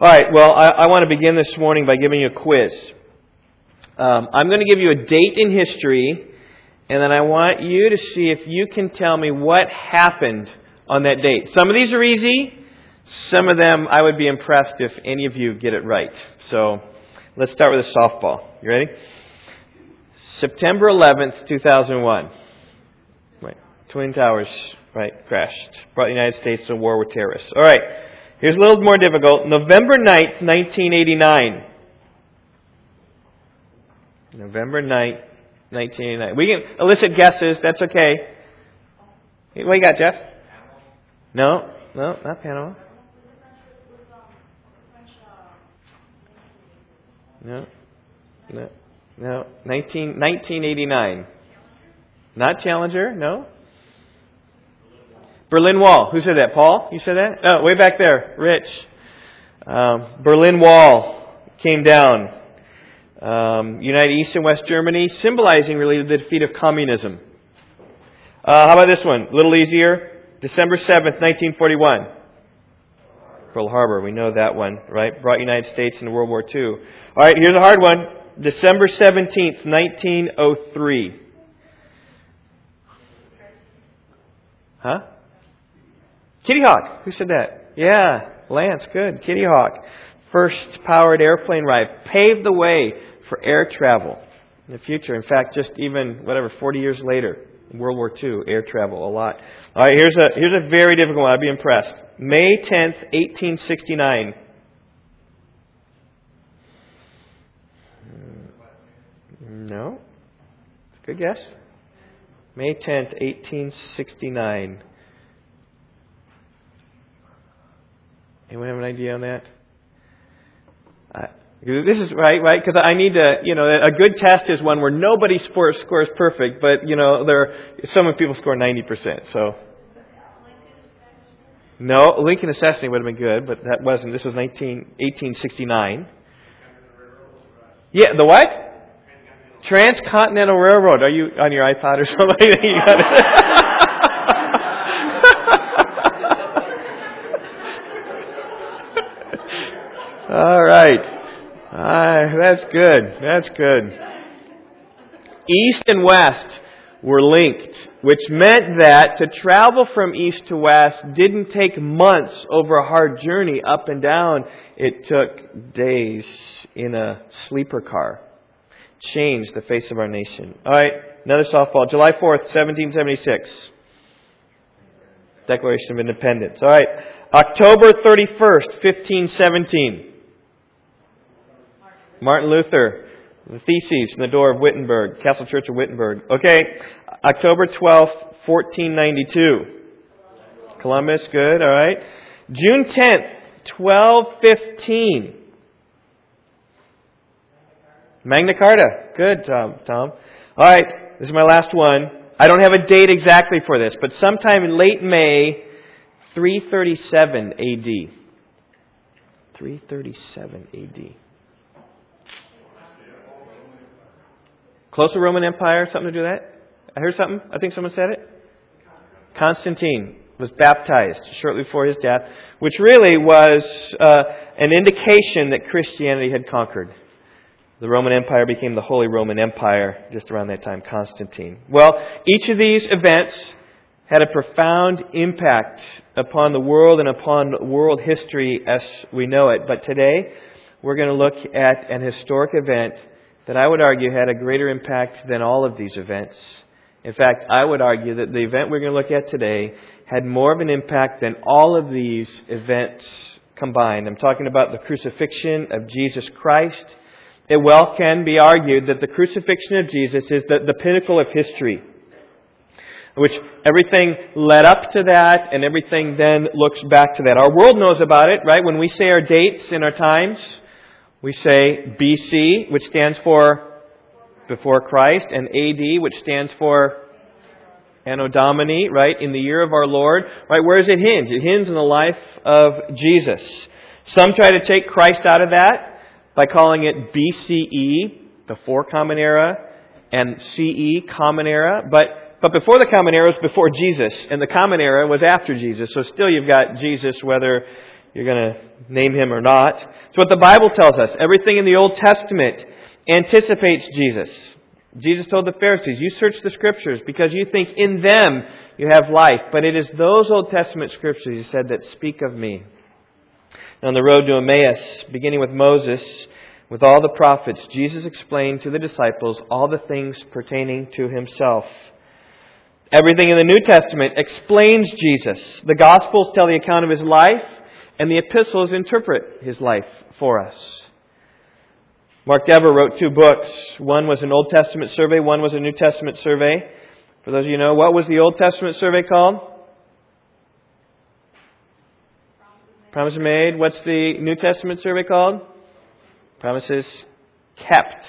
All right, well, I, I want to begin this morning by giving you a quiz. Um, I'm going to give you a date in history, and then I want you to see if you can tell me what happened on that date. Some of these are easy. Some of them I would be impressed if any of you get it right. So let's start with a softball. You ready? September 11th, 2001. Right. Twin Towers, right, crashed. Brought the United States to war with terrorists. All right. Here's a little more difficult. November 9th, 1989. November 9th, 1989. We can elicit guesses. That's okay. What you got, Jeff? No, no, not Panama. No, no, no. 19, 1989. Not Challenger, no. Berlin Wall. Who said that? Paul? You said that? Oh, way back there. Rich. Um, Berlin Wall came down. Um, united East and West Germany, symbolizing really the defeat of communism. Uh, how about this one? A little easier. December 7th, 1941. Pearl Harbor, we know that one, right? Brought United States into World War II. All right, here's a hard one. December 17th, 1903. Huh? Kitty Hawk. Who said that? Yeah, Lance. Good. Kitty Hawk. First powered airplane ride. Paved the way for air travel in the future. In fact, just even, whatever, 40 years later, World War II, air travel a lot. All right, here's a, here's a very difficult one. I'd be impressed. May 10th, 1869. No? Good guess. May 10th, 1869. Anyone have an idea on that? Uh, this is right, right? Because I need to, you know, a good test is one where nobody scores, scores perfect, but you know, there some people score ninety percent. So, no, Lincoln assassination would have been good, but that wasn't. This was 19, 1869. Yeah, the what? Transcontinental Railroad. Are you on your iPod or something? All right. Ah, that's good. That's good. East and west were linked, which meant that to travel from east to west didn't take months over a hard journey up and down. It took days in a sleeper car. Changed the face of our nation. All right, another softball. July 4th, 1776. Declaration of Independence. All right, October 31st, 1517. Martin Luther, the Theses in the door of Wittenberg, Castle Church of Wittenberg. Okay, October 12th, 1492. Columbus, good, all right. June 10th, 1215. Magna Carta. Good, Tom. Tom. All right, this is my last one. I don't have a date exactly for this, but sometime in late May, 337 AD. 337 AD. Closer Roman Empire, something to do that? I heard something? I think someone said it. Constantine was baptized shortly before his death, which really was uh, an indication that Christianity had conquered. The Roman Empire became the Holy Roman Empire just around that time, Constantine. Well, each of these events had a profound impact upon the world and upon world history as we know it. But today, we're going to look at an historic event that I would argue had a greater impact than all of these events. In fact, I would argue that the event we're going to look at today had more of an impact than all of these events combined. I'm talking about the crucifixion of Jesus Christ. It well can be argued that the crucifixion of Jesus is the, the pinnacle of history, which everything led up to that and everything then looks back to that. Our world knows about it, right? When we say our dates and our times, we say BC, which stands for before Christ, and AD, which stands for Anno Domini, right, in the year of our Lord. Right, where does it hinge? It hinges in the life of Jesus. Some try to take Christ out of that by calling it BCE, before Common Era, and CE, Common Era. But but before the Common Era was before Jesus, and the Common Era was after Jesus. So still you've got Jesus, whether you're going to name him or not. It's what the Bible tells us. Everything in the Old Testament anticipates Jesus. Jesus told the Pharisees, You search the Scriptures because you think in them you have life. But it is those Old Testament Scriptures, he said, that speak of me. On the road to Emmaus, beginning with Moses, with all the prophets, Jesus explained to the disciples all the things pertaining to himself. Everything in the New Testament explains Jesus. The Gospels tell the account of his life, and the epistles interpret his life for us. Mark Dever wrote two books. One was an Old Testament survey, one was a New Testament survey. For those of you who know, what was the Old Testament survey called? Promises made. What's the New Testament survey called? Promises kept.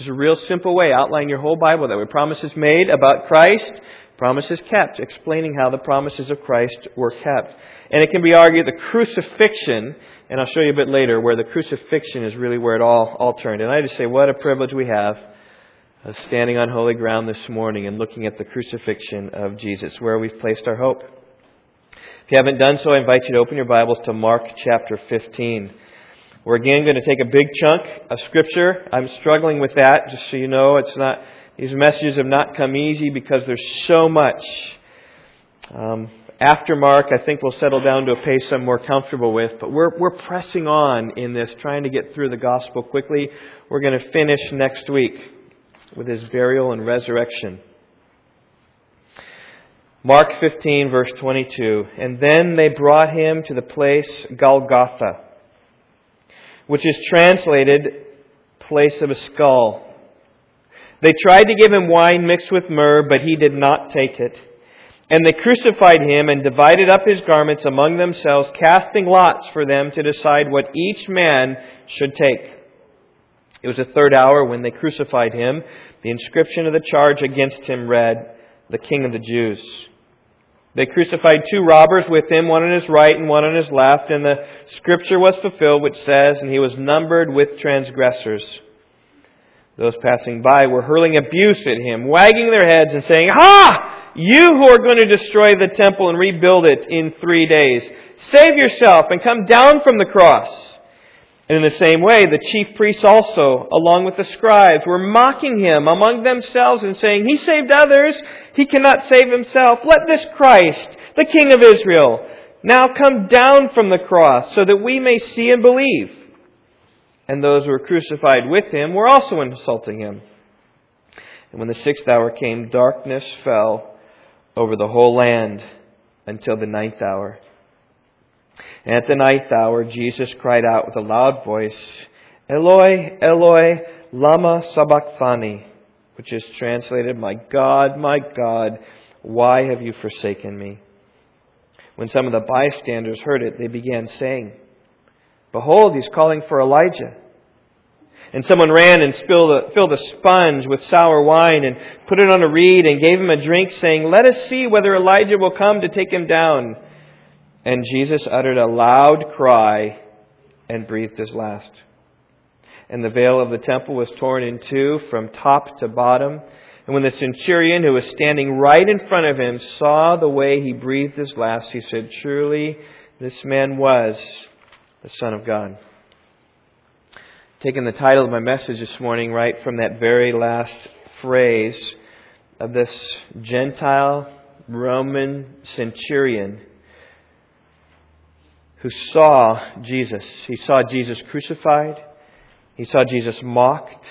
Just a real simple way, outline your whole Bible that way. Promises made about Christ, promises kept, explaining how the promises of Christ were kept. And it can be argued the crucifixion, and I'll show you a bit later, where the crucifixion is really where it all, all turned. And I just say, what a privilege we have of standing on holy ground this morning and looking at the crucifixion of Jesus, where we've placed our hope. If you haven't done so, I invite you to open your Bibles to Mark chapter 15. We're again going to take a big chunk of Scripture. I'm struggling with that, just so you know. It's not, these messages have not come easy because there's so much. Um, after Mark, I think we'll settle down to a pace I'm more comfortable with, but we're, we're pressing on in this, trying to get through the gospel quickly. We're going to finish next week with his burial and resurrection. Mark 15, verse 22. And then they brought him to the place Golgotha which is translated place of a skull. They tried to give him wine mixed with myrrh, but he did not take it. And they crucified him and divided up his garments among themselves, casting lots for them to decide what each man should take. It was the third hour when they crucified him. The inscription of the charge against him read, The King of the Jews. They crucified two robbers with him, one on his right and one on his left, and the scripture was fulfilled which says, And he was numbered with transgressors. Those passing by were hurling abuse at him, wagging their heads and saying, Ha! You who are going to destroy the temple and rebuild it in three days, save yourself and come down from the cross. And in the same way, the chief priests also, along with the scribes, were mocking him among themselves and saying, He saved others, he cannot save himself. Let this Christ, the King of Israel, now come down from the cross so that we may see and believe. And those who were crucified with him were also insulting him. And when the sixth hour came, darkness fell over the whole land until the ninth hour. And at the ninth hour, Jesus cried out with a loud voice, Eloi, Eloi, lama sabachthani, which is translated, My God, my God, why have you forsaken me? When some of the bystanders heard it, they began saying, Behold, he's calling for Elijah. And someone ran and a, filled a sponge with sour wine and put it on a reed and gave him a drink, saying, Let us see whether Elijah will come to take him down. And Jesus uttered a loud cry and breathed his last. And the veil of the temple was torn in two from top to bottom. And when the centurion who was standing right in front of him saw the way he breathed his last, he said, Truly, this man was the Son of God. Taking the title of my message this morning right from that very last phrase of this Gentile Roman centurion who saw Jesus. He saw Jesus crucified. He saw Jesus mocked.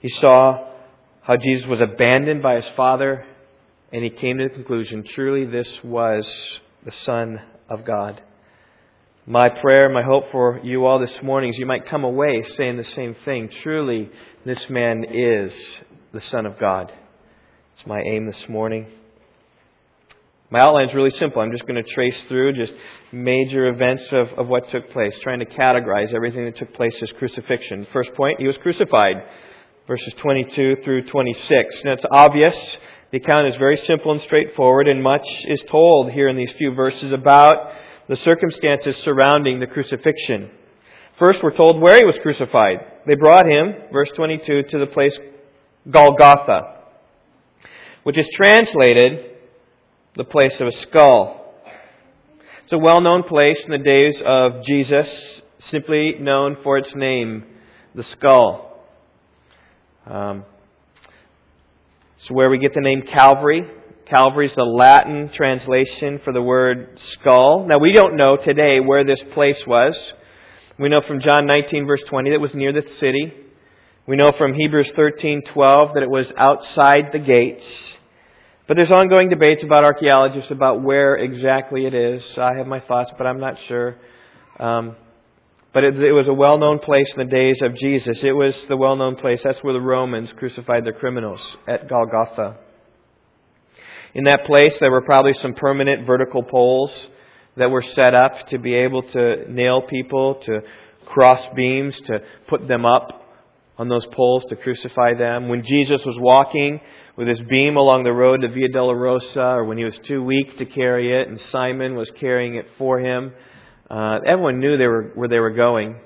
He saw how Jesus was abandoned by his Father. And he came to the conclusion truly, this was the Son of God. My prayer, my hope for you all this morning is you might come away saying the same thing. Truly, this man is the Son of God. It's my aim this morning. My outline is really simple. I'm just going to trace through just major events of, of what took place, trying to categorize everything that took place as crucifixion. First point, he was crucified. Verses 22 through 26. Now it's obvious. The account is very simple and straightforward, and much is told here in these few verses about the circumstances surrounding the crucifixion. First, we're told where he was crucified. They brought him, verse 22, to the place Golgotha, which is translated the place of a skull. It's a well known place in the days of Jesus, simply known for its name, the skull. Um, it's where we get the name Calvary. Calvary is the Latin translation for the word skull. Now, we don't know today where this place was. We know from John 19, verse 20, that it was near the city. We know from Hebrews 13:12 that it was outside the gates. But there's ongoing debates about archaeologists about where exactly it is. I have my thoughts, but I'm not sure. Um, but it, it was a well-known place in the days of Jesus. It was the well-known place. That's where the Romans crucified their criminals at Golgotha. In that place, there were probably some permanent vertical poles that were set up to be able to nail people, to cross beams, to put them up on those poles to crucify them. When Jesus was walking with his beam along the road to Via Dolorosa, or when he was too weak to carry it and Simon was carrying it for him, uh, everyone knew they were, where they were going.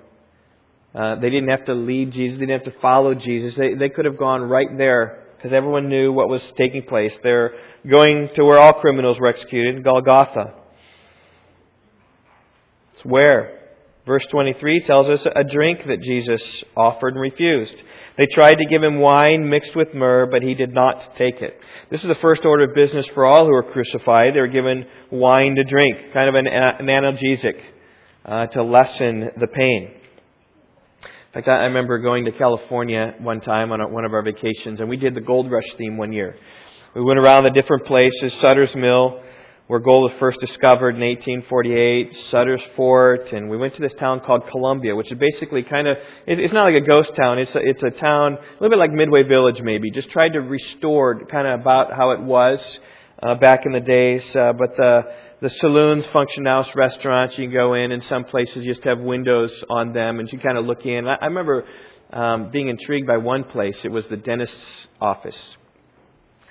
Uh, they didn't have to lead Jesus. They didn't have to follow Jesus. They, they could have gone right there because everyone knew what was taking place. They're going to where all criminals were executed, Golgotha. It's where? Verse 23 tells us a drink that Jesus offered and refused. They tried to give him wine mixed with myrrh, but he did not take it. This is the first order of business for all who were crucified. They were given wine to drink, kind of an, an analgesic uh, to lessen the pain. In fact, I remember going to California one time on one of our vacations, and we did the Gold Rush theme one year. We went around the different places, Sutter's Mill, where gold was first discovered in 1848, Sutter's Fort, and we went to this town called Columbia, which is basically kind of, it's not like a ghost town, it's a, it's a town, a little bit like Midway Village maybe, just tried to restore kind of about how it was uh, back in the days, uh, but the, the saloons, function house, restaurants, you can go in, and some places just have windows on them, and you kind of look in. I, I remember um, being intrigued by one place, it was the dentist's office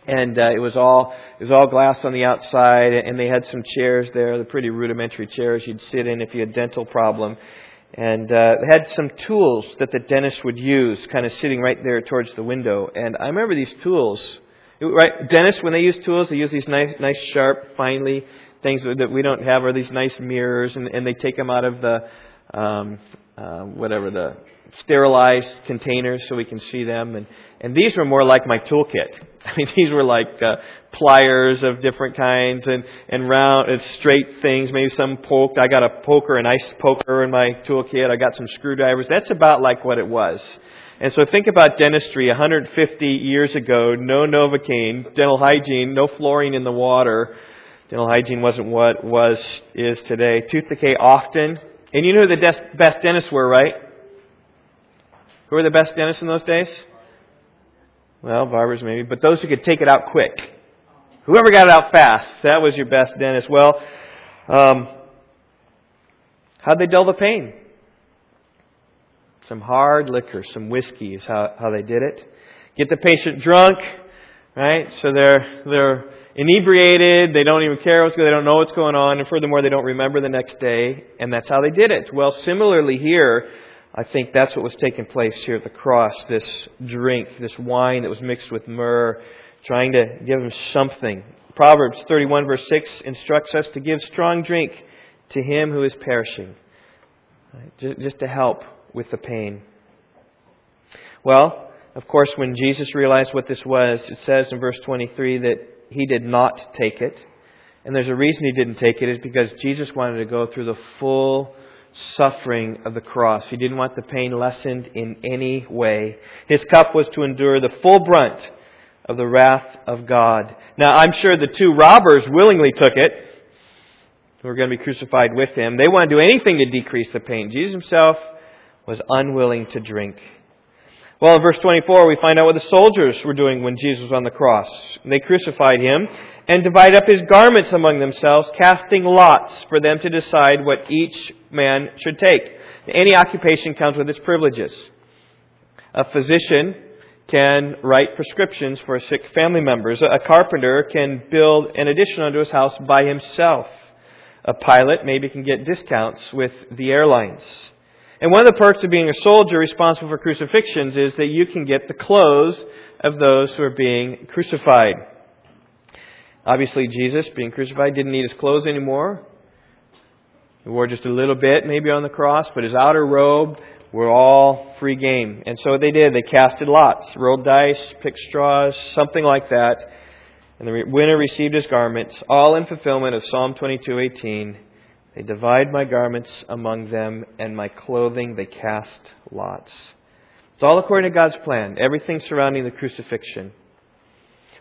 and uh, it was all it was all glass on the outside, and they had some chairs there, the pretty rudimentary chairs you'd sit in if you had dental problem, and uh, they had some tools that the dentist would use, kind of sitting right there towards the window. And I remember these tools. Right, dentists when they use tools, they use these nice, nice, sharp, finely things that we don't have, or these nice mirrors, and, and they take them out of the um, uh, whatever the sterilized containers so we can see them. And, and these were more like my toolkit. I mean, these were like uh, pliers of different kinds and, and round and straight things, maybe some poked. I got a poker, an ice poker in my toolkit. I got some screwdrivers. That's about like what it was. And so think about dentistry 150 years ago, no Novocaine, dental hygiene, no fluorine in the water. Dental hygiene wasn't what was is today. Tooth decay often. And you know who the best dentists were, right? Who were the best dentists in those days? Well, barbers maybe, but those who could take it out quick. Whoever got it out fast, that was your best dentist. Well, um, how'd they dull the pain? Some hard liquor, some whiskey is how, how they did it. Get the patient drunk, right? So they're, they're inebriated, they don't even care what's going they don't know what's going on, and furthermore, they don't remember the next day, and that's how they did it. Well, similarly here, I think that's what was taking place here at the cross this drink, this wine that was mixed with myrrh, trying to give him something. Proverbs 31, verse 6 instructs us to give strong drink to him who is perishing, just to help with the pain. Well, of course, when Jesus realized what this was, it says in verse 23 that he did not take it. And there's a reason he didn't take it, is because Jesus wanted to go through the full suffering of the cross. He didn't want the pain lessened in any way. His cup was to endure the full brunt of the wrath of God. Now, I'm sure the two robbers willingly took it, who were going to be crucified with him. They wanted to do anything to decrease the pain. Jesus himself was unwilling to drink. Well, in verse 24, we find out what the soldiers were doing when Jesus was on the cross. They crucified him and divided up his garments among themselves, casting lots for them to decide what each man should take. Any occupation comes with its privileges. A physician can write prescriptions for sick family members. A carpenter can build an addition onto his house by himself. A pilot maybe can get discounts with the airlines. And one of the perks of being a soldier responsible for crucifixions is that you can get the clothes of those who are being crucified. Obviously, Jesus, being crucified, didn't need his clothes anymore. He wore just a little bit, maybe on the cross, but his outer robe were all free game. And so they did, they casted lots, rolled dice, picked straws, something like that. And the winner received his garments, all in fulfillment of Psalm 22:18. They divide my garments among them, and my clothing they cast lots. It's all according to God's plan, everything surrounding the crucifixion.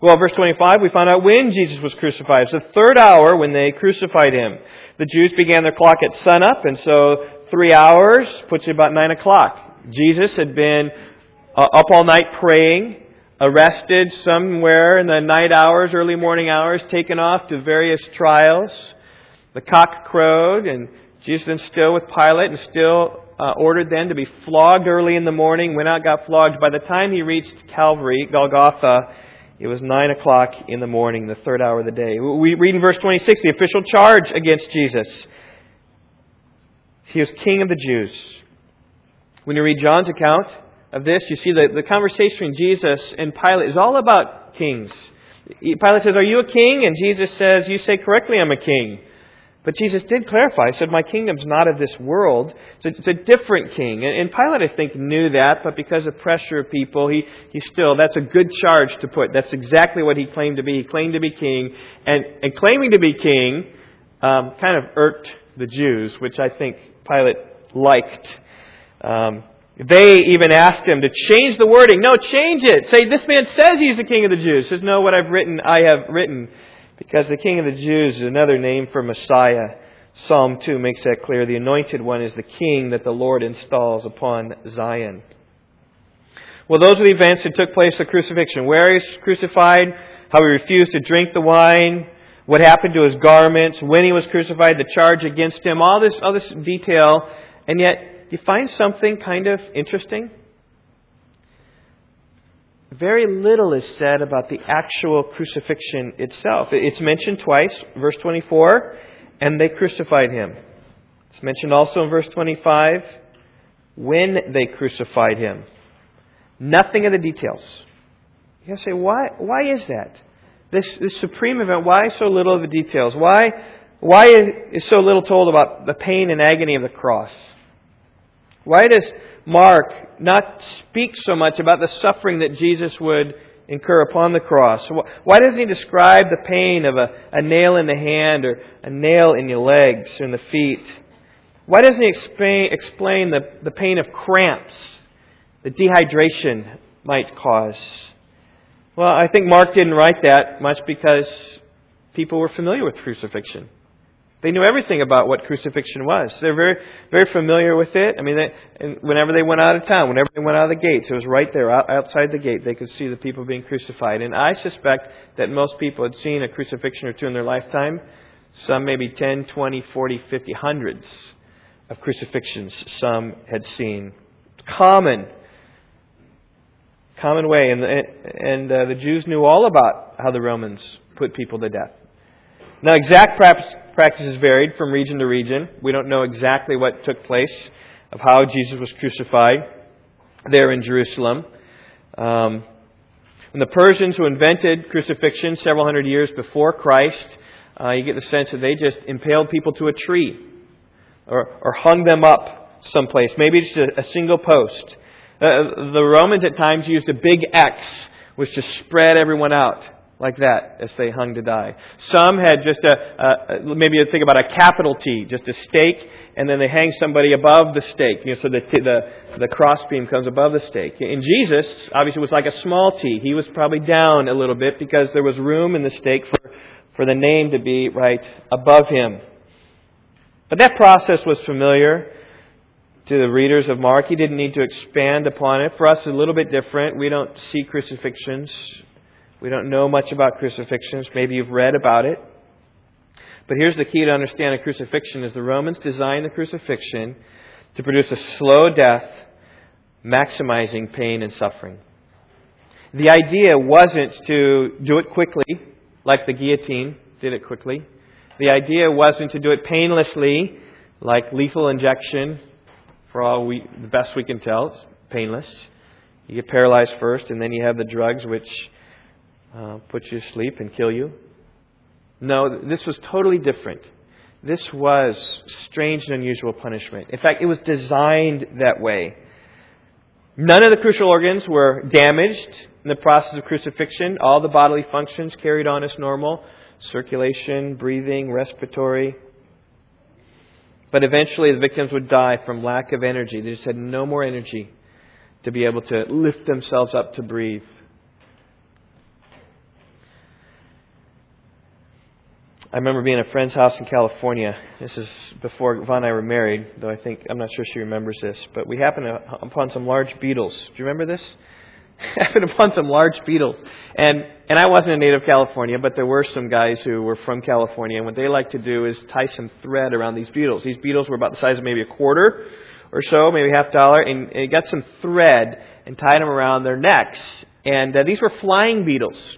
Well, verse 25, we find out when Jesus was crucified. It's the third hour when they crucified him. The Jews began their clock at sunup, and so three hours puts you about nine o'clock. Jesus had been uh, up all night praying, arrested somewhere in the night hours, early morning hours, taken off to various trials. The cock crowed, and Jesus then still with Pilate, and still uh, ordered then to be flogged early in the morning. Went out, got flogged. By the time he reached Calvary, Golgotha, it was 9 o'clock in the morning, the third hour of the day. We read in verse 26 the official charge against Jesus. He was king of the Jews. When you read John's account of this, you see that the conversation between Jesus and Pilate is all about kings. Pilate says, Are you a king? And Jesus says, You say correctly, I'm a king. But Jesus did clarify. He said, My kingdom's not of this world. So it's a different king. And Pilate, I think, knew that, but because of pressure of people, he, he still, that's a good charge to put. That's exactly what he claimed to be. He claimed to be king. And, and claiming to be king um, kind of irked the Jews, which I think Pilate liked. Um, they even asked him to change the wording. No, change it. Say, this man says he's the king of the Jews. He says, no, what I've written, I have written. Because the King of the Jews is another name for Messiah. Psalm 2 makes that clear. The anointed one is the king that the Lord installs upon Zion. Well, those are the events that took place at the crucifixion. Where he was crucified, how he refused to drink the wine, what happened to his garments, when he was crucified, the charge against him, all this, all this detail. And yet, you find something kind of interesting? Very little is said about the actual crucifixion itself. It's mentioned twice, verse 24, and they crucified him. It's mentioned also in verse 25, when they crucified him. Nothing of the details. You gotta say, why, why is that? This, this supreme event, why so little of the details? Why, why is so little told about the pain and agony of the cross? Why does Mark not speak so much about the suffering that Jesus would incur upon the cross? Why doesn't he describe the pain of a, a nail in the hand or a nail in your legs or in the feet? Why doesn't he explain, explain the, the pain of cramps that dehydration might cause? Well, I think Mark didn't write that much because people were familiar with crucifixion. They knew everything about what crucifixion was. They're very, very familiar with it. I mean, they, and whenever they went out of town, whenever they went out of the gates, it was right there outside the gate. They could see the people being crucified. And I suspect that most people had seen a crucifixion or two in their lifetime. Some maybe 10, 20, 40, 50, hundreds of crucifixions some had seen. Common. Common way. And, and uh, the Jews knew all about how the Romans put people to death. Now, exact practices varied from region to region. We don't know exactly what took place of how Jesus was crucified there in Jerusalem. Um, and the Persians who invented crucifixion several hundred years before Christ, uh, you get the sense that they just impaled people to a tree or, or hung them up someplace, maybe just a, a single post. Uh, the Romans at times used a big X, which just spread everyone out like that as they hung to die. Some had just a, a maybe think about a capital T, just a stake, and then they hang somebody above the stake, you know, so the t- the the crossbeam comes above the stake. In Jesus, obviously, was like a small T. He was probably down a little bit because there was room in the stake for for the name to be right above him. But that process was familiar to the readers of Mark. He didn't need to expand upon it. For us, it's a little bit different. We don't see crucifixions we don't know much about crucifixions. Maybe you've read about it. But here's the key to understand a crucifixion is the Romans designed the crucifixion to produce a slow death, maximizing pain and suffering. The idea wasn't to do it quickly, like the guillotine did it quickly. The idea wasn't to do it painlessly, like lethal injection, for all we, the best we can tell, it's painless. You get paralyzed first, and then you have the drugs, which uh, put you to sleep and kill you. No, this was totally different. this was strange and unusual punishment. In fact, it was designed that way. None of the crucial organs were damaged in the process of crucifixion. All the bodily functions carried on as normal circulation, breathing, respiratory. But eventually the victims would die from lack of energy. They just had no more energy to be able to lift themselves up to breathe. I remember being at a friend's house in California. This is before Yvonne and I were married, though I think, I'm not sure she remembers this. But we happened upon some large beetles. Do you remember this? happened upon some large beetles. And, and I wasn't a native California, but there were some guys who were from California. And what they like to do is tie some thread around these beetles. These beetles were about the size of maybe a quarter or so, maybe half dollar. And, and got some thread and tied them around their necks. And uh, these were flying beetles.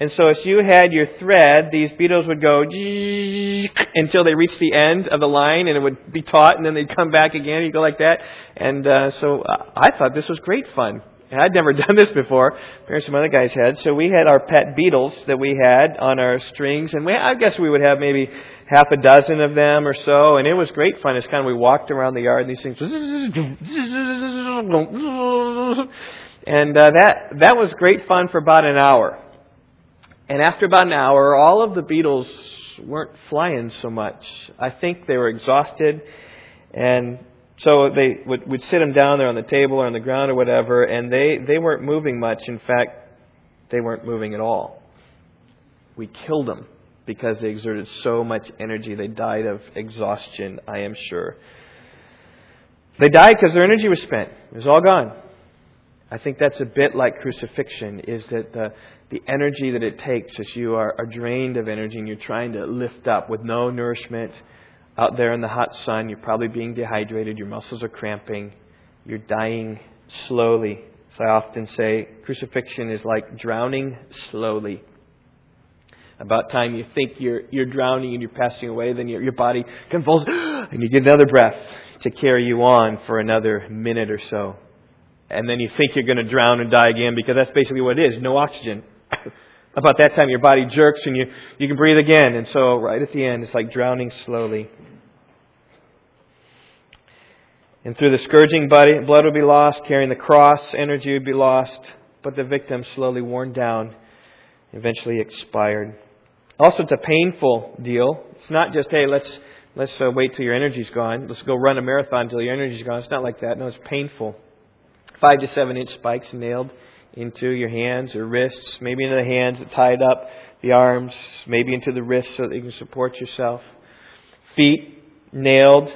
And so as you had your thread, these beetles would go until they reached the end of the line and it would be taut and then they'd come back again. You go like that. And uh, so uh, I thought this was great fun. I'd never done this before. Apparently some other guys had. So we had our pet beetles that we had on our strings and we, I guess we would have maybe half a dozen of them or so. And it was great fun. It's kind of, we walked around the yard and these things and uh, that, that was great fun for about an hour. And after about an hour, all of the beetles weren't flying so much. I think they were exhausted. And so they would, would sit them down there on the table or on the ground or whatever, and they, they weren't moving much. In fact, they weren't moving at all. We killed them because they exerted so much energy. They died of exhaustion, I am sure. They died because their energy was spent. It was all gone. I think that's a bit like crucifixion, is that the, the energy that it takes as you are, are drained of energy and you're trying to lift up with no nourishment out there in the hot sun. You're probably being dehydrated. Your muscles are cramping. You're dying slowly. As I often say, crucifixion is like drowning slowly. About time you think you're, you're drowning and you're passing away, then your, your body convulses and you get another breath to carry you on for another minute or so. And then you think you're going to drown and die again because that's basically what it is no oxygen. About that time, your body jerks and you, you can breathe again. And so, right at the end, it's like drowning slowly. And through the scourging, blood would be lost. Carrying the cross, energy would be lost. But the victim, slowly worn down, eventually expired. Also, it's a painful deal. It's not just, hey, let's, let's uh, wait till your energy's gone. Let's go run a marathon until your energy's gone. It's not like that. No, it's painful. Five to seven inch spikes nailed into your hands or wrists, maybe into the hands that tied up the arms, maybe into the wrists so that you can support yourself. Feet nailed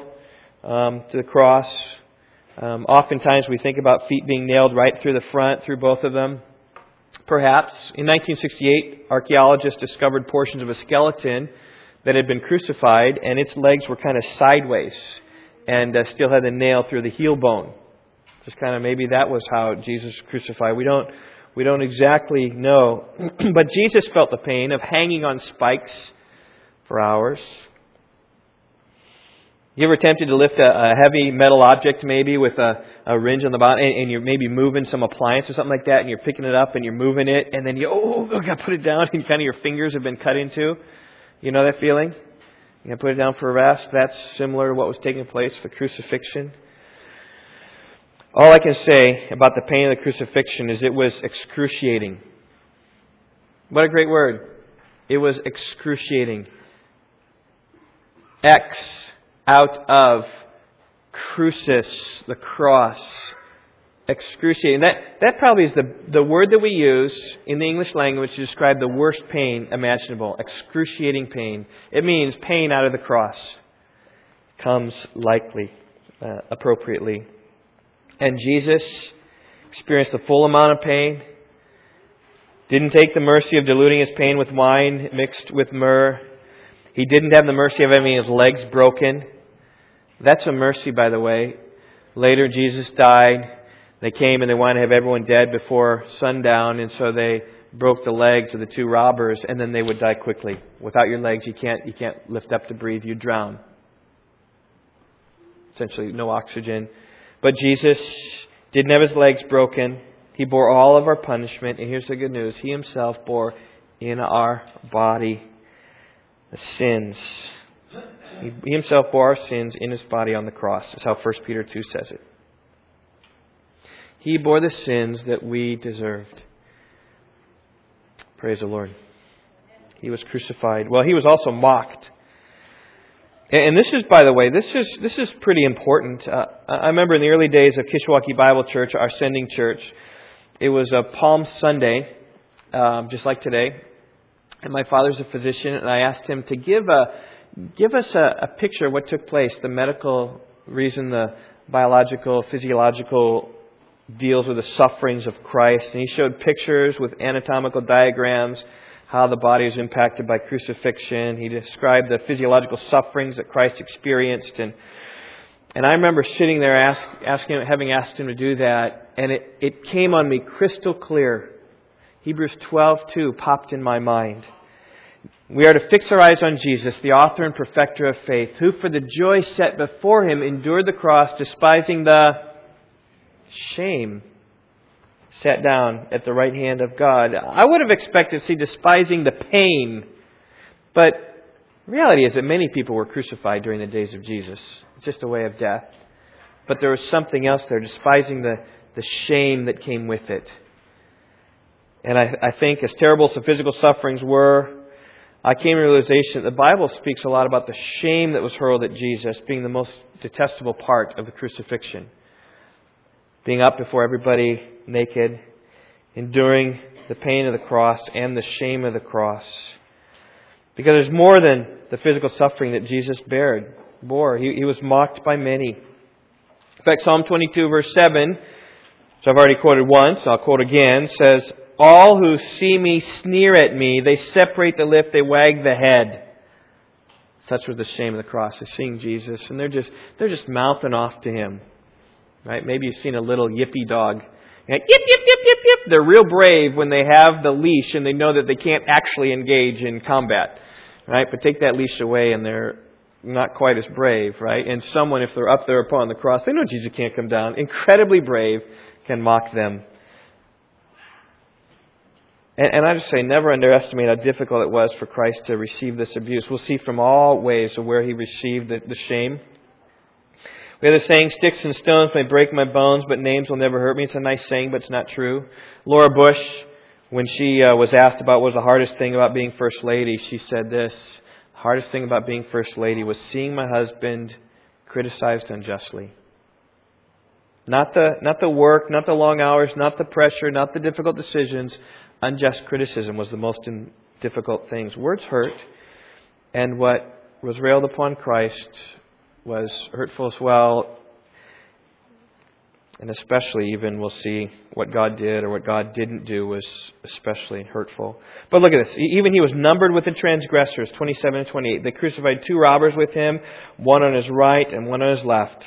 um, to the cross. Um, oftentimes we think about feet being nailed right through the front, through both of them. Perhaps. In 1968, archaeologists discovered portions of a skeleton that had been crucified, and its legs were kind of sideways and uh, still had the nail through the heel bone. Just kind of maybe that was how Jesus crucified. We don't, we don't exactly know. but Jesus felt the pain of hanging on spikes for hours. You ever tempted to lift a, a heavy metal object maybe with a, a wrench on the bottom and, and, you're maybe moving some appliance or something like that and you're picking it up and you're moving it and then you, oh, oh, oh I gotta put it down and kind of your fingers have been cut into. You know that feeling? You gotta put it down for a rest. That's similar to what was taking place, the crucifixion. All I can say about the pain of the crucifixion is it was excruciating. What a great word. It was excruciating. X out of crucis, the cross. Excruciating. That, that probably is the, the word that we use in the English language to describe the worst pain imaginable. Excruciating pain. It means pain out of the cross. Comes likely, uh, appropriately. And Jesus experienced the full amount of pain. Didn't take the mercy of diluting his pain with wine mixed with myrrh. He didn't have the mercy of having his legs broken. That's a mercy, by the way. Later, Jesus died. They came and they wanted to have everyone dead before sundown, and so they broke the legs of the two robbers, and then they would die quickly. Without your legs, you can't, you can't lift up to breathe. You drown. Essentially, no oxygen. But Jesus didn't have his legs broken. He bore all of our punishment. And here's the good news He himself bore in our body the sins He himself bore our sins in his body on the cross. That's how 1 Peter 2 says it. He bore the sins that we deserved. Praise the Lord. He was crucified. Well, he was also mocked. And this is, by the way, this is this is pretty important. Uh, I remember in the early days of Kishwaukee Bible Church, our sending church, it was a Palm Sunday, um, just like today. And my father's a physician, and I asked him to give a give us a, a picture of what took place, the medical reason, the biological, physiological deals with the sufferings of Christ. And he showed pictures with anatomical diagrams how the body is impacted by crucifixion. He described the physiological sufferings that Christ experienced. And, and I remember sitting there ask, asking, having asked him to do that, and it, it came on me crystal clear. Hebrews 12:2 popped in my mind. We are to fix our eyes on Jesus, the author and perfecter of faith, who for the joy set before him endured the cross, despising the shame sat down at the right hand of God. I would have expected to see despising the pain, but reality is that many people were crucified during the days of Jesus. It's just a way of death. But there was something else there, despising the, the shame that came with it. And I, I think, as terrible as the physical sufferings were, I came to the realization that the Bible speaks a lot about the shame that was hurled at Jesus being the most detestable part of the crucifixion being up before everybody naked, enduring the pain of the cross and the shame of the cross. Because there's more than the physical suffering that Jesus bared, bore. He, he was mocked by many. In fact, Psalm 22, verse 7, which I've already quoted once, I'll quote again, says, All who see me sneer at me. They separate the lip, they wag the head. Such was the shame of the cross. They're seeing Jesus, and they're just, they're just mouthing off to him. Right? Maybe you've seen a little yippy dog. Yip, yip, yip, yip, yip. They're real brave when they have the leash and they know that they can't actually engage in combat. Right? But take that leash away and they're not quite as brave, right? And someone, if they're up there upon the cross, they know Jesus can't come down. Incredibly brave can mock them. And, and I just say, never underestimate how difficult it was for Christ to receive this abuse. We'll see from all ways of where he received the, the shame. We have the saying, sticks and stones may break my bones, but names will never hurt me. It's a nice saying, but it's not true. Laura Bush, when she uh, was asked about what was the hardest thing about being First Lady, she said this hardest thing about being First Lady was seeing my husband criticized unjustly. Not the, not the work, not the long hours, not the pressure, not the difficult decisions. Unjust criticism was the most difficult things. Words hurt, and what was railed upon Christ was hurtful as well. And especially, even we'll see what God did or what God didn't do was especially hurtful. But look at this. Even he was numbered with the transgressors, 27 and 28. They crucified two robbers with him, one on his right and one on his left.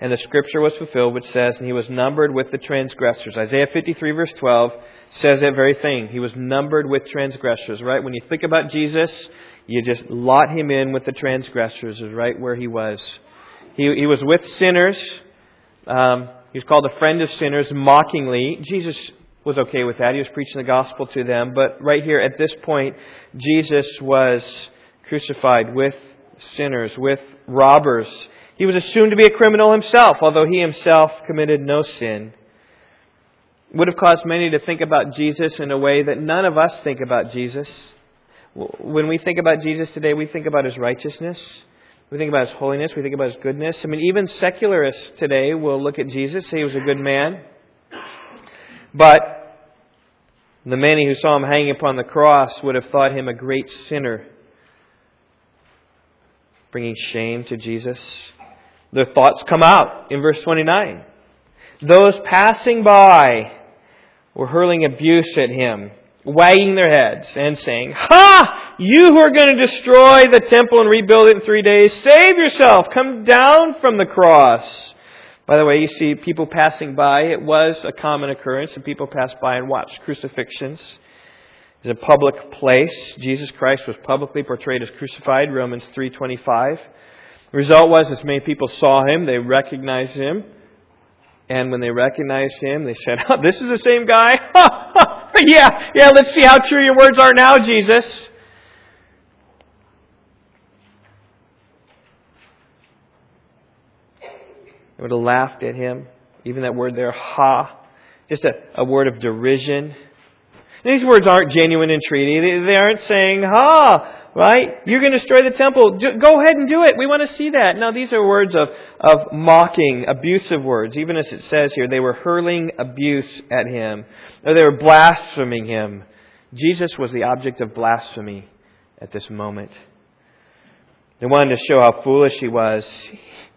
And the scripture was fulfilled, which says, And he was numbered with the transgressors. Isaiah 53, verse 12, says that very thing. He was numbered with transgressors, right? When you think about Jesus, you just lot him in with the transgressors, is right where he was. He, he was with sinners. Um, he was called a friend of sinners mockingly. Jesus was okay with that. He was preaching the gospel to them. But right here at this point, Jesus was crucified with sinners, with robbers. He was assumed to be a criminal himself, although he himself committed no sin. Would have caused many to think about Jesus in a way that none of us think about Jesus. When we think about Jesus today, we think about his righteousness. We think about his holiness. We think about his goodness. I mean, even secularists today will look at Jesus, say he was a good man. But the many who saw him hanging upon the cross would have thought him a great sinner, bringing shame to Jesus. Their thoughts come out in verse 29. Those passing by were hurling abuse at him wagging their heads and saying, Ha! You who are going to destroy the temple and rebuild it in three days, save yourself! Come down from the cross! By the way, you see people passing by. It was a common occurrence, and people passed by and watched crucifixions. It's a public place. Jesus Christ was publicly portrayed as crucified, Romans 3.25. The result was, as many people saw him, they recognized him. And when they recognized him, they said, oh, This is the same guy? yeah, yeah, let's see how true your words are now, Jesus. They would have laughed at him. Even that word there, ha, just a, a word of derision. These words aren't genuine entreaty. They, they aren't saying, ha, right? You're going to destroy the temple. Go ahead and do it. We want to see that. Now, these are words of, of mocking, abusive words. Even as it says here, they were hurling abuse at him, or they were blaspheming him. Jesus was the object of blasphemy at this moment. They wanted to show how foolish he was.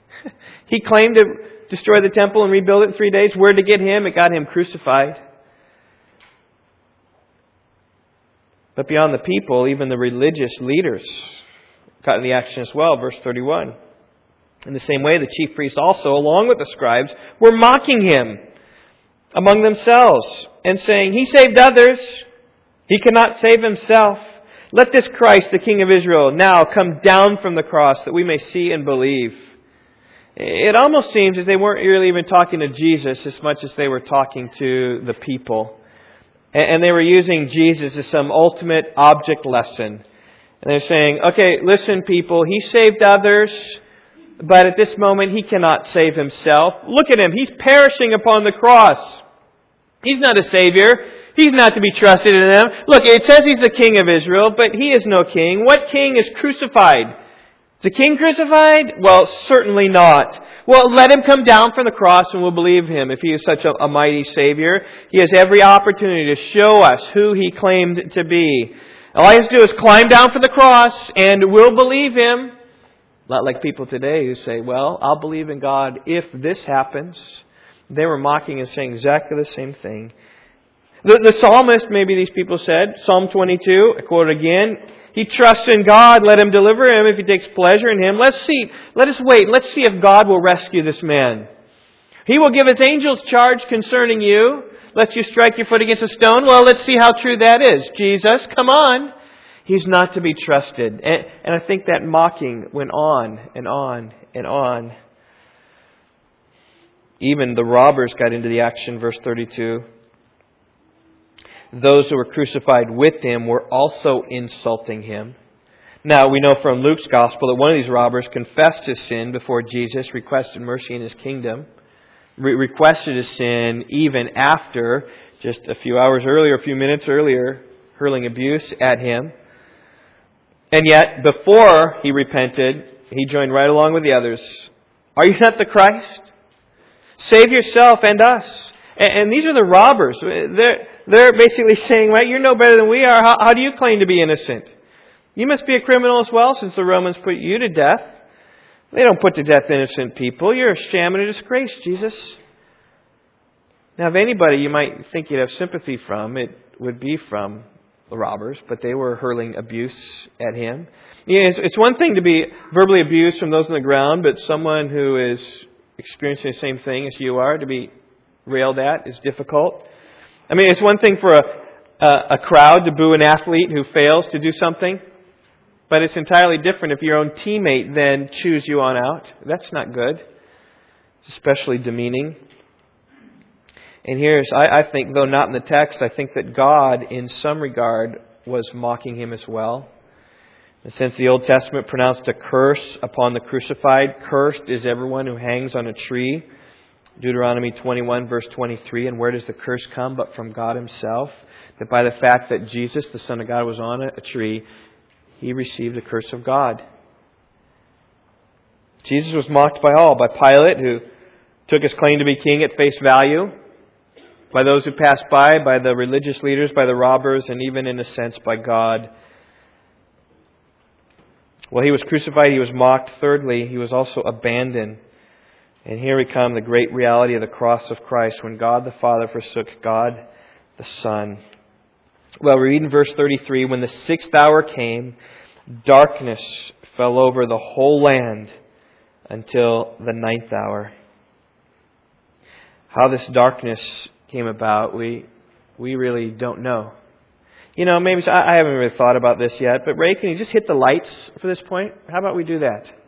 he claimed to destroy the temple and rebuild it in three days. Where to get him? It got him crucified. But beyond the people, even the religious leaders got in the action as well. Verse 31. In the same way, the chief priests also, along with the scribes, were mocking him among themselves and saying, He saved others. He cannot save himself. Let this Christ, the King of Israel, now come down from the cross that we may see and believe. It almost seems as they weren't really even talking to Jesus as much as they were talking to the people. And they were using Jesus as some ultimate object lesson. And they're saying, okay, listen, people, he saved others, but at this moment he cannot save himself. Look at him. He's perishing upon the cross. He's not a savior. He's not to be trusted in them. Look, it says he's the king of Israel, but he is no king. What king is crucified? The king crucified? Well, certainly not. Well, let him come down from the cross and we'll believe him if he is such a, a mighty Savior. He has every opportunity to show us who he claimed to be. All he has to do is climb down from the cross and we'll believe him. Not like people today who say, well, I'll believe in God if this happens. They were mocking and saying exactly the same thing. The, the psalmist, maybe these people said, Psalm 22, I quote again, he trusts in God, let him deliver him if he takes pleasure in him. Let's see, let us wait, let's see if God will rescue this man. He will give his angels charge concerning you, lest you strike your foot against a stone. Well, let's see how true that is. Jesus, come on. He's not to be trusted. And, and I think that mocking went on and on and on. Even the robbers got into the action, verse 32 those who were crucified with him were also insulting him. Now, we know from Luke's gospel that one of these robbers confessed his sin before Jesus, requested mercy in his kingdom, re- requested his sin even after, just a few hours earlier, a few minutes earlier, hurling abuse at him. And yet, before he repented, he joined right along with the others. Are you not the Christ? Save yourself and us. And, and these are the robbers. They're, they're basically saying, right, you're no better than we are. How, how do you claim to be innocent? You must be a criminal as well, since the Romans put you to death. They don't put to death innocent people. You're a sham and a disgrace, Jesus. Now, if anybody you might think you'd have sympathy from, it would be from the robbers, but they were hurling abuse at him. Yeah, it's, it's one thing to be verbally abused from those on the ground, but someone who is experiencing the same thing as you are to be railed at is difficult. I mean, it's one thing for a, a, a crowd to boo an athlete who fails to do something, but it's entirely different if your own teammate then chews you on out. That's not good. It's especially demeaning. And here's, I, I think, though not in the text, I think that God, in some regard, was mocking him as well. Since the Old Testament pronounced a curse upon the crucified, cursed is everyone who hangs on a tree. Deuteronomy 21, verse 23. And where does the curse come but from God Himself? That by the fact that Jesus, the Son of God, was on a tree, He received the curse of God. Jesus was mocked by all, by Pilate, who took his claim to be king at face value, by those who passed by, by the religious leaders, by the robbers, and even in a sense by God. While he was crucified, he was mocked. Thirdly, he was also abandoned. And here we come, the great reality of the cross of Christ, when God the Father forsook God the Son. Well, we read in verse 33 when the sixth hour came, darkness fell over the whole land until the ninth hour. How this darkness came about, we, we really don't know. You know, maybe I haven't really thought about this yet, but Ray, can you just hit the lights for this point? How about we do that?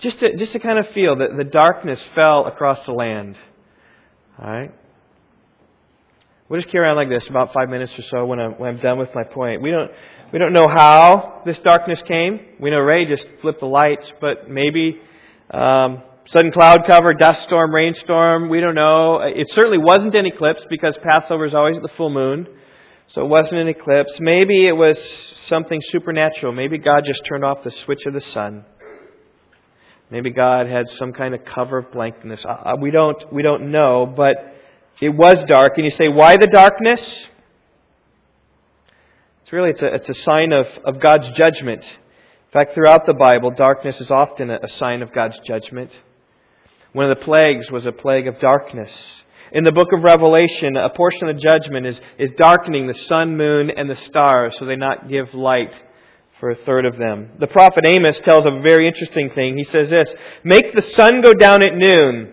Just to, just to kind of feel that the darkness fell across the land. All right? We'll just carry on like this about five minutes or so when I'm, when I'm done with my point. We don't, we don't know how this darkness came. We know Ray just flipped the lights, but maybe um, sudden cloud cover, dust storm, rainstorm, we don't know. It certainly wasn't an eclipse because Passover is always at the full moon. So it wasn't an eclipse. Maybe it was something supernatural. Maybe God just turned off the switch of the sun. Maybe God had some kind of cover of blankness. We don't, we don't know, but it was dark. And you say, why the darkness? It's really, it's a, it's a sign of, of God's judgment. In fact, throughout the Bible, darkness is often a, a sign of God's judgment. One of the plagues was a plague of darkness. In the book of Revelation, a portion of the judgment is, is darkening the sun, moon, and the stars so they not give light for a third of them. The prophet Amos tells a very interesting thing. He says this Make the sun go down at noon,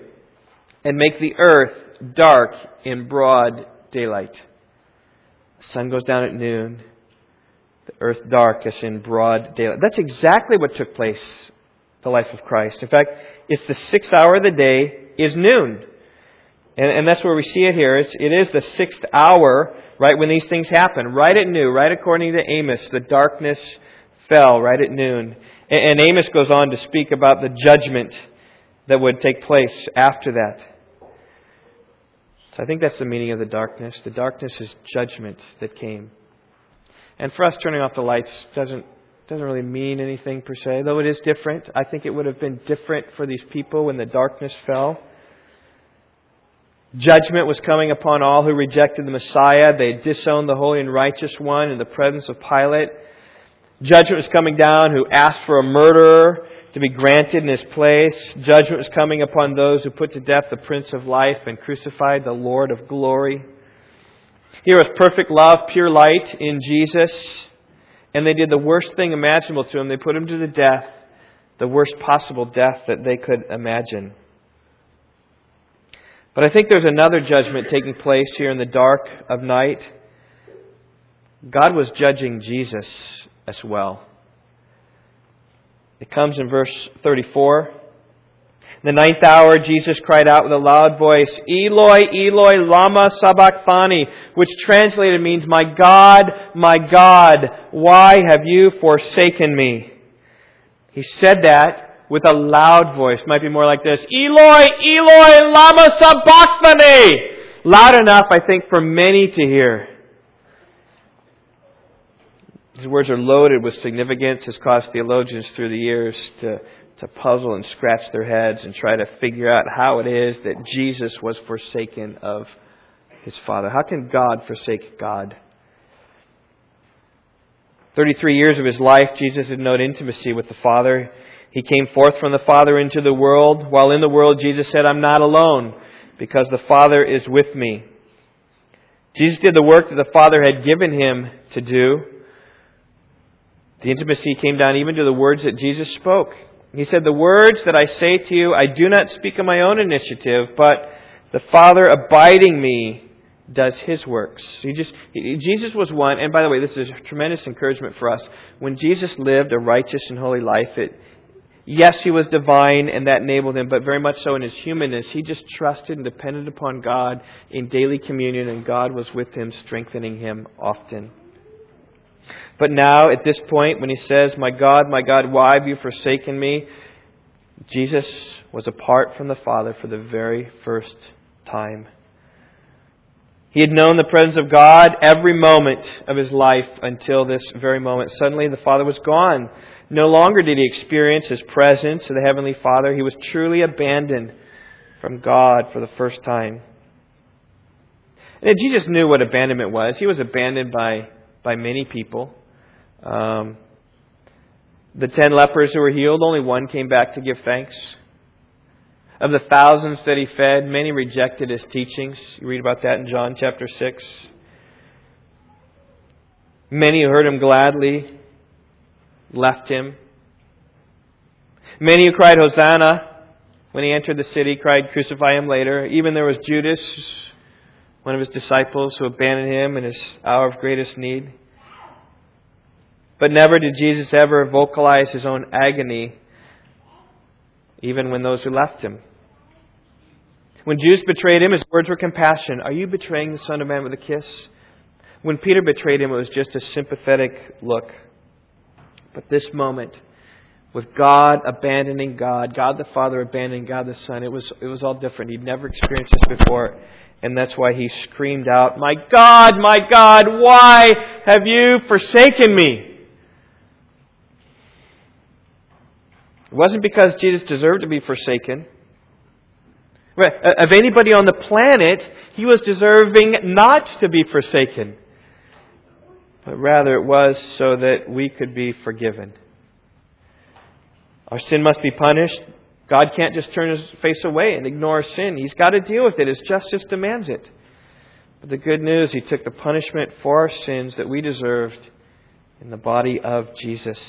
and make the earth dark in broad daylight. The sun goes down at noon, the earth dark as in broad daylight. That's exactly what took place the life of Christ. In fact, it's the sixth hour of the day is noon. And, and that's where we see it here. It's, it is the sixth hour, right, when these things happen. Right at noon, right according to Amos, the darkness fell right at noon. And, Amos goes on to speak about the judgment that would take place after that. So I think that's the meaning of the darkness. The darkness is judgment that came. And for us, turning off the lights doesn't doesn't really mean anything per se, though it is different. I think it would have been different for these people when the darkness fell. Judgment was coming upon all who rejected the Messiah. They disowned the holy and righteous one in the presence of Pilate. Judgment was coming down who asked for a murderer to be granted in his place. Judgment was coming upon those who put to death the Prince of Life and crucified the Lord of glory. Here was perfect love, pure light in Jesus, and they did the worst thing imaginable to him. They put him to the death, the worst possible death that they could imagine. But I think there's another judgment taking place here in the dark of night. God was judging Jesus as well. It comes in verse 34. In the ninth hour, Jesus cried out with a loud voice, Eloi, Eloi, lama sabachthani, which translated means, My God, my God, why have you forsaken me? He said that with a loud voice. Might be more like this, Eloi, Eloi, lama sabachthani! Loud enough, I think, for many to hear. These words are loaded with significance, has caused theologians through the years to, to puzzle and scratch their heads and try to figure out how it is that Jesus was forsaken of his Father. How can God forsake God? 33 years of his life, Jesus had known intimacy with the Father. He came forth from the Father into the world. While in the world, Jesus said, I'm not alone because the Father is with me. Jesus did the work that the Father had given him to do. The intimacy came down even to the words that Jesus spoke. He said, The words that I say to you, I do not speak of my own initiative, but the Father abiding me does his works. He just, he, Jesus was one, and by the way, this is a tremendous encouragement for us. When Jesus lived a righteous and holy life, it, yes, he was divine, and that enabled him, but very much so in his humanness, he just trusted and depended upon God in daily communion, and God was with him, strengthening him often. But now, at this point, when he says, My God, my God, why have you forsaken me? Jesus was apart from the Father for the very first time. He had known the presence of God every moment of his life until this very moment. Suddenly, the Father was gone. No longer did he experience his presence of the Heavenly Father. He was truly abandoned from God for the first time. And Jesus knew what abandonment was. He was abandoned by, by many people. Um, the ten lepers who were healed, only one came back to give thanks. Of the thousands that he fed, many rejected his teachings. You read about that in John chapter 6. Many who heard him gladly left him. Many who cried, Hosanna, when he entered the city, cried, Crucify him later. Even there was Judas, one of his disciples, who abandoned him in his hour of greatest need. But never did Jesus ever vocalize his own agony, even when those who left him. When Judas betrayed him, his words were compassion. Are you betraying the Son of Man with a kiss? When Peter betrayed him, it was just a sympathetic look. But this moment, with God abandoning God, God the Father abandoning God the Son. It was, it was all different. He'd never experienced this before. And that's why he screamed out, My God, my God, why have you forsaken me? It wasn't because Jesus deserved to be forsaken. Uh, of anybody on the planet, he was deserving not to be forsaken. But rather, it was so that we could be forgiven. Our sin must be punished. God can't just turn his face away and ignore sin. He's got to deal with it as justice demands it. But the good news, he took the punishment for our sins that we deserved in the body of Jesus.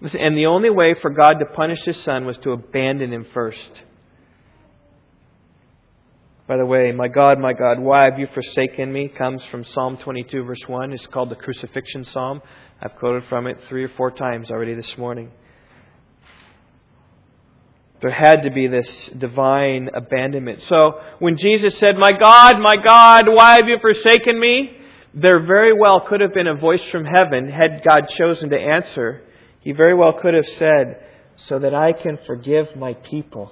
And the only way for God to punish his son was to abandon him first. By the way, my God, my God, why have you forsaken me? comes from Psalm 22, verse 1. It's called the crucifixion psalm. I've quoted from it three or four times already this morning. There had to be this divine abandonment. So when Jesus said, My God, my God, why have you forsaken me? There very well could have been a voice from heaven had God chosen to answer. He very well could have said, So that I can forgive my people.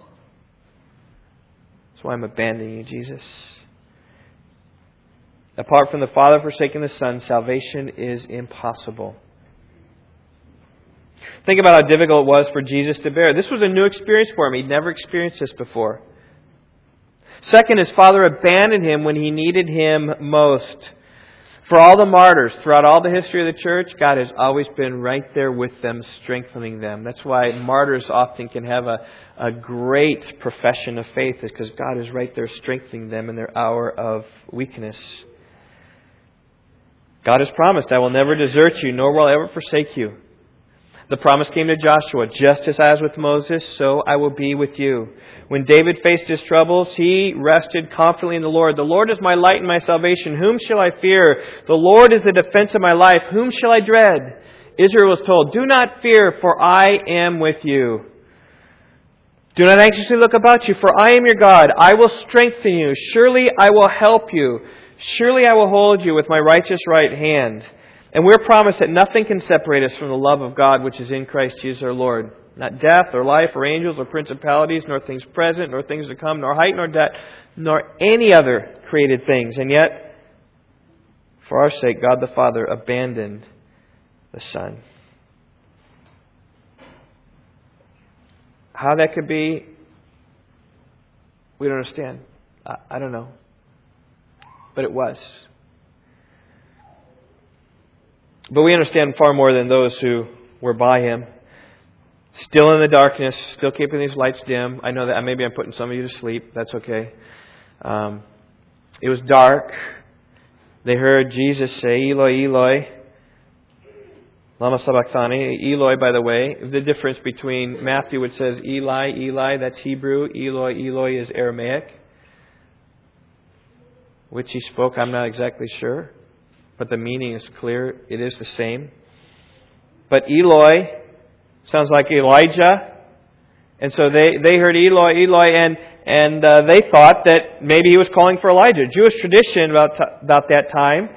That's why I'm abandoning you, Jesus. Apart from the Father forsaking the Son, salvation is impossible. Think about how difficult it was for Jesus to bear. This was a new experience for him. He'd never experienced this before. Second, his father abandoned him when he needed him most. For all the martyrs throughout all the history of the church, God has always been right there with them, strengthening them. That's why martyrs often can have a, a great profession of faith, is because God is right there strengthening them in their hour of weakness. God has promised, I will never desert you, nor will I ever forsake you. The promise came to Joshua, just as I was with Moses, so I will be with you. When David faced his troubles, he rested confidently in the Lord. The Lord is my light and my salvation. Whom shall I fear? The Lord is the defense of my life. Whom shall I dread? Israel was told, Do not fear, for I am with you. Do not anxiously look about you, for I am your God. I will strengthen you. Surely I will help you. Surely I will hold you with my righteous right hand. And we're promised that nothing can separate us from the love of God which is in Christ Jesus our Lord. Not death or life or angels or principalities, nor things present, nor things to come, nor height nor depth, nor any other created things. And yet, for our sake, God the Father abandoned the Son. How that could be, we don't understand. I, I don't know. But it was. But we understand far more than those who were by him. Still in the darkness, still keeping these lights dim. I know that maybe I'm putting some of you to sleep. That's okay. Um, it was dark. They heard Jesus say, Eloi, Eloi, Lama Sabachthani. Eloi, by the way, the difference between Matthew, which says Eli, Eli, that's Hebrew. Eloi, Eloi is Aramaic. Which he spoke, I'm not exactly sure but the meaning is clear. It is the same. But Eloi sounds like Elijah. And so they, they heard Eloi, Eloi, and, and uh, they thought that maybe he was calling for Elijah. Jewish tradition about, t- about that time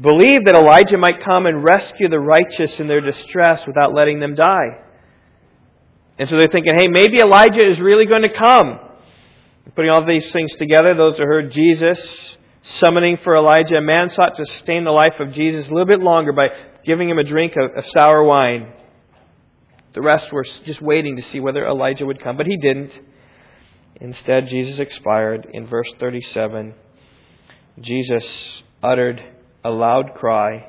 believed that Elijah might come and rescue the righteous in their distress without letting them die. And so they're thinking, hey, maybe Elijah is really going to come. Putting all these things together, those who heard Jesus summoning for Elijah, a man sought to sustain the life of Jesus a little bit longer by giving him a drink of, of sour wine. The rest were just waiting to see whether Elijah would come, but he didn't. Instead, Jesus expired. In verse 37, Jesus uttered a loud cry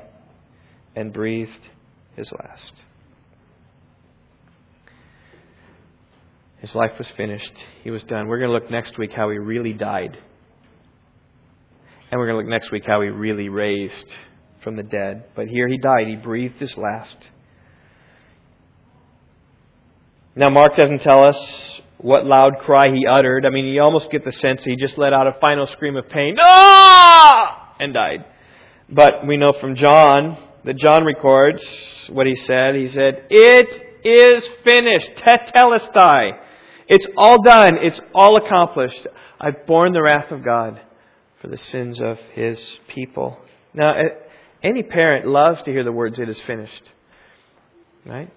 and breathed his last. His life was finished. He was done. We're going to look next week how he really died. And we're going to look next week how he really raised from the dead. But here he died. He breathed his last. Now, Mark doesn't tell us what loud cry he uttered. I mean, you almost get the sense he just let out a final scream of pain, ah! and died. But we know from John that John records what he said. He said, It is finished. Tetelestai. It's all done. It's all accomplished. I've borne the wrath of God for the sins of his people. Now, any parent loves to hear the words, it is finished. Right?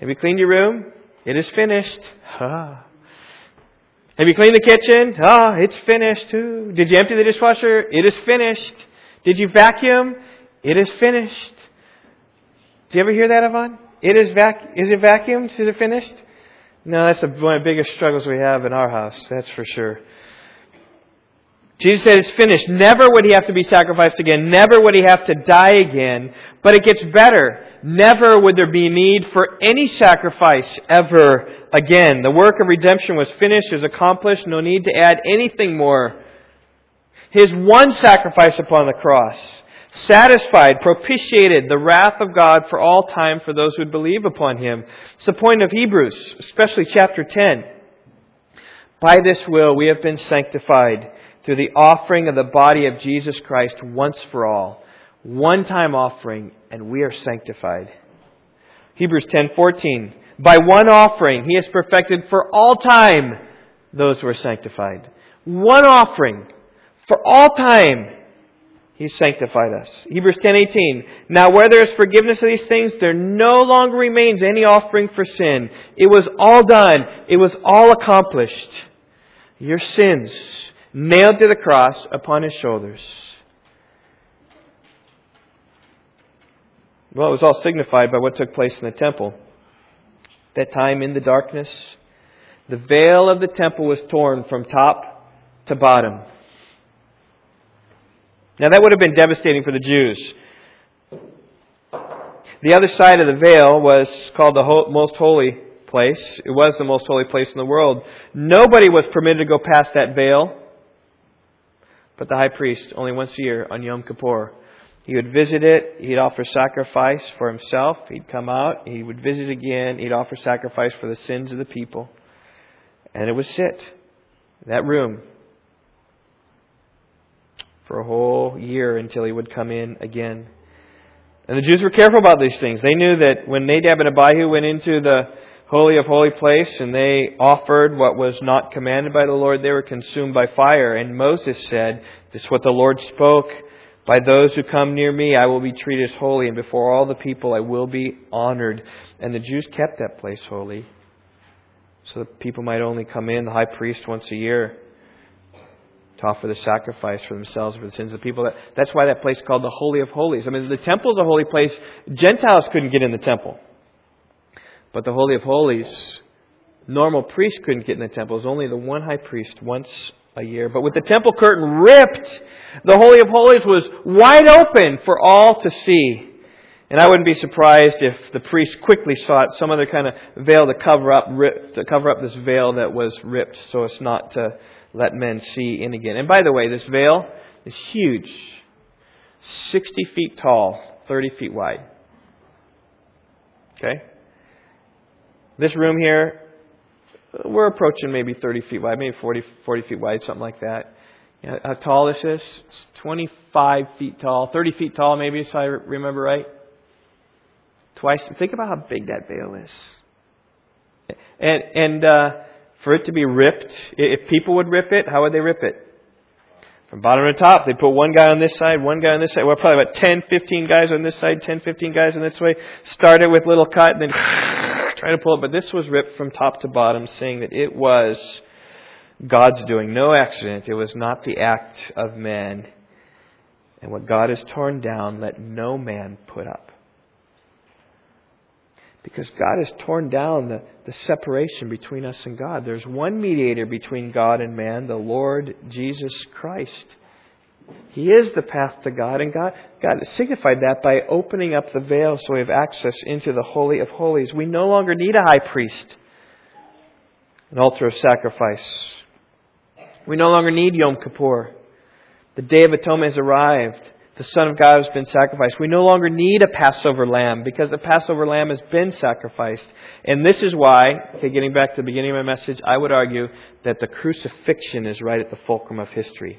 Have you cleaned your room? It is finished. Ah. Have you cleaned the kitchen? Ah, it's finished too. Did you empty the dishwasher? It is finished. Did you vacuum? It is finished. Do you ever hear that, Yvonne? It is vac. Is it vacuumed? Is it finished? No, that's one of the biggest struggles we have in our house. That's for sure. Jesus said it's finished. Never would he have to be sacrificed again. Never would he have to die again. But it gets better. Never would there be need for any sacrifice ever again. The work of redemption was finished, was accomplished. No need to add anything more. His one sacrifice upon the cross satisfied, propitiated the wrath of God for all time for those who would believe upon him. It's the point of Hebrews, especially chapter 10. By this will we have been sanctified through the offering of the body of Jesus Christ once for all. One time offering, and we are sanctified. Hebrews 10:14. By one offering he has perfected for all time those who are sanctified. One offering for all time he sanctified us. Hebrews 10:18. Now where there is forgiveness of these things, there no longer remains any offering for sin. It was all done. It was all accomplished. Your sins nailed to the cross upon his shoulders. Well, it was all signified by what took place in the temple. That time in the darkness, the veil of the temple was torn from top to bottom. Now, that would have been devastating for the Jews. The other side of the veil was called the most holy place. It was the most holy place in the world. Nobody was permitted to go past that veil but the high priest only once a year on Yom Kippur. He would visit it, he'd offer sacrifice for himself, he'd come out, he would visit again, he'd offer sacrifice for the sins of the people. And it would sit, that room, for a whole year until he would come in again. And the Jews were careful about these things. They knew that when Nadab and Abihu went into the Holy of Holy Place and they offered what was not commanded by the Lord, they were consumed by fire. And Moses said, This is what the Lord spoke. By those who come near me, I will be treated as holy, and before all the people, I will be honored. And the Jews kept that place holy. So that people might only come in, the high priest, once a year to offer the sacrifice for themselves for the sins of the people. That's why that place is called the Holy of Holies. I mean, the temple is a holy place. Gentiles couldn't get in the temple. But the Holy of Holies, normal priests couldn't get in the temple. It was only the one high priest once a year. But with the temple curtain ripped, the Holy of Holies was wide open for all to see. And I wouldn't be surprised if the priest quickly sought some other kind of veil to cover up, to cover up this veil that was ripped, so as not to let men see in again. And by the way, this veil is huge, sixty feet tall, thirty feet wide. Okay, this room here, we're approaching maybe 30 feet wide, maybe 40, 40 feet wide, something like that. You know, how tall this is? It's 25 feet tall, 30 feet tall, maybe, if I remember right. Twice. Think about how big that veil is. And, and uh, for it to be ripped, if people would rip it, how would they rip it? From bottom to top, they put one guy on this side, one guy on this side. Well, probably about 10, 15 guys on this side, 10, 15 guys on this way. Start it with little cut, and then try to pull it. But this was ripped from top to bottom, saying that it was God's doing, no accident. It was not the act of man. And what God has torn down, let no man put up. Because God has torn down the, the separation between us and God. There's one mediator between God and man, the Lord Jesus Christ. He is the path to God, and God, God signified that by opening up the veil so we have access into the Holy of Holies. We no longer need a high priest, an altar of sacrifice. We no longer need Yom Kippur. The Day of Atonement has arrived the Son of God has been sacrificed. We no longer need a Passover lamb because the Passover lamb has been sacrificed. And this is why, okay, getting back to the beginning of my message, I would argue that the crucifixion is right at the fulcrum of history.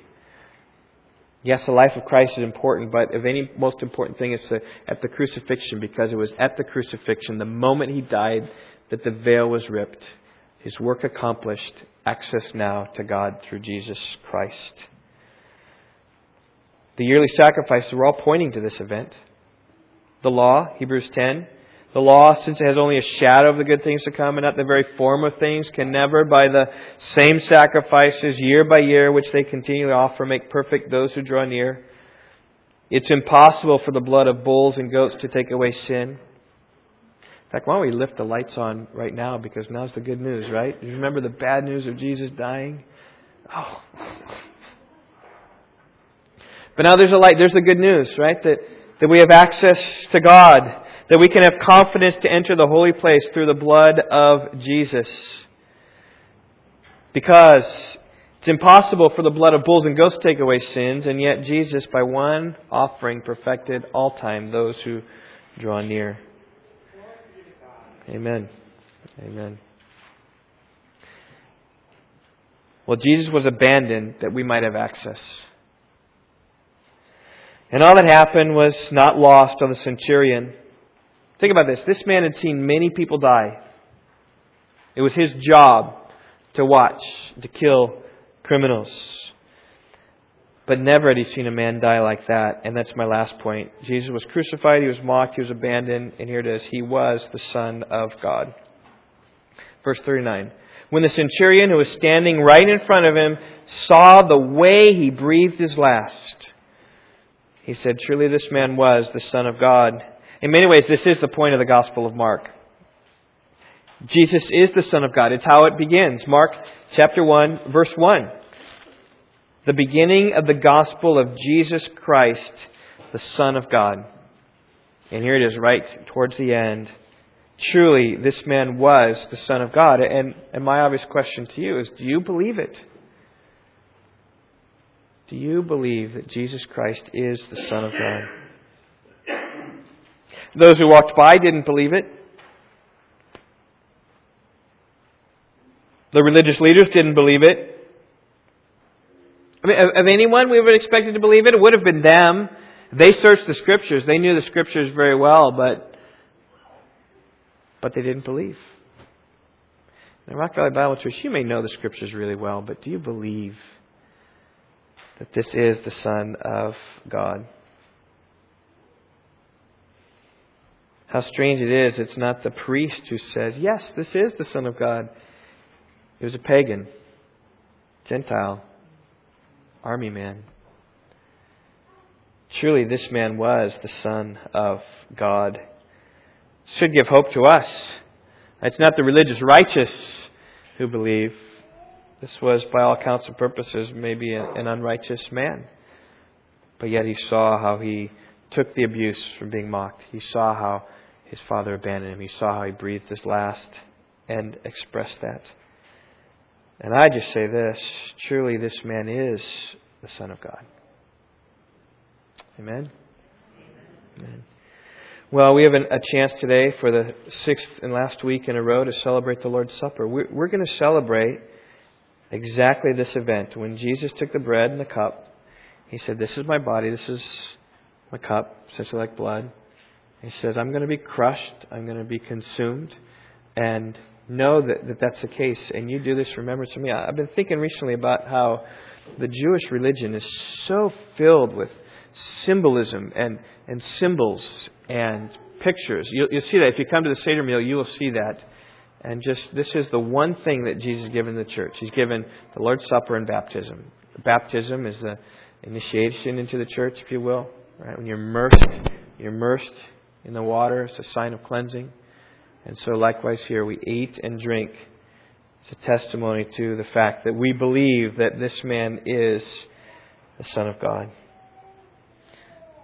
Yes, the life of Christ is important, but if any most important thing is to, at the crucifixion because it was at the crucifixion, the moment he died, that the veil was ripped, his work accomplished, access now to God through Jesus Christ. The yearly sacrifices were all pointing to this event. The law, Hebrews 10, The law, since it has only a shadow of the good things to come and not the very form of things, can never, by the same sacrifices year by year, which they continually offer, make perfect those who draw near. It's impossible for the blood of bulls and goats to take away sin. In fact, why don't we lift the lights on right now because now's the good news, right? You remember the bad news of Jesus dying? Oh. But now there's a light, there's the good news, right? That, that we have access to God, that we can have confidence to enter the holy place through the blood of Jesus. Because it's impossible for the blood of bulls and goats to take away sins, and yet Jesus, by one offering, perfected all time those who draw near. Amen. Amen. Well, Jesus was abandoned that we might have access. And all that happened was not lost on the centurion. Think about this. This man had seen many people die. It was his job to watch, to kill criminals. But never had he seen a man die like that. And that's my last point. Jesus was crucified, he was mocked, he was abandoned, and here it is. He was the Son of God. Verse 39. When the centurion who was standing right in front of him saw the way he breathed his last, he said, Truly this man was the Son of God. In many ways, this is the point of the Gospel of Mark. Jesus is the Son of God. It's how it begins. Mark chapter 1, verse 1. The beginning of the gospel of Jesus Christ, the Son of God. And here it is, right towards the end. Truly, this man was the Son of God. And, and my obvious question to you is do you believe it? Do you believe that Jesus Christ is the Son of God? Those who walked by didn't believe it. The religious leaders didn't believe it. I mean, of anyone we would have expected to believe it, it would have been them. They searched the scriptures. They knew the scriptures very well, but but they didn't believe. In Rock Valley Bible Church, you may know the scriptures really well, but do you believe that this is the Son of God? How strange it is, it's not the priest who says, Yes, this is the Son of God. He was a pagan, Gentile, army man. Truly, this man was the Son of God. Should give hope to us. It's not the religious righteous who believe. This was, by all counts and purposes, maybe an unrighteous man. But yet he saw how he took the abuse from being mocked. He saw how his father abandoned him. He saw how he breathed his last and expressed that. And I just say this truly, this man is the Son of God. Amen? Amen. Well, we have a chance today for the sixth and last week in a row to celebrate the Lord's Supper. We're going to celebrate exactly this event. When Jesus took the bread and the cup, he said, This is my body, this is my cup, essentially like blood. He says, I'm going to be crushed, I'm going to be consumed, and know that, that that's the case, and you do this remembrance of me. I've been thinking recently about how the Jewish religion is so filled with symbolism and, and symbols and pictures. You'll, you'll see that. If you come to the Seder meal, you will see that. And just this is the one thing that Jesus has given the church. He's given the Lord's Supper and baptism. Baptism is the initiation into the church, if you will. Right? When you're immersed, you're immersed in the water. It's a sign of cleansing. And so, likewise, here we eat and drink. It's a testimony to the fact that we believe that this man is the Son of God.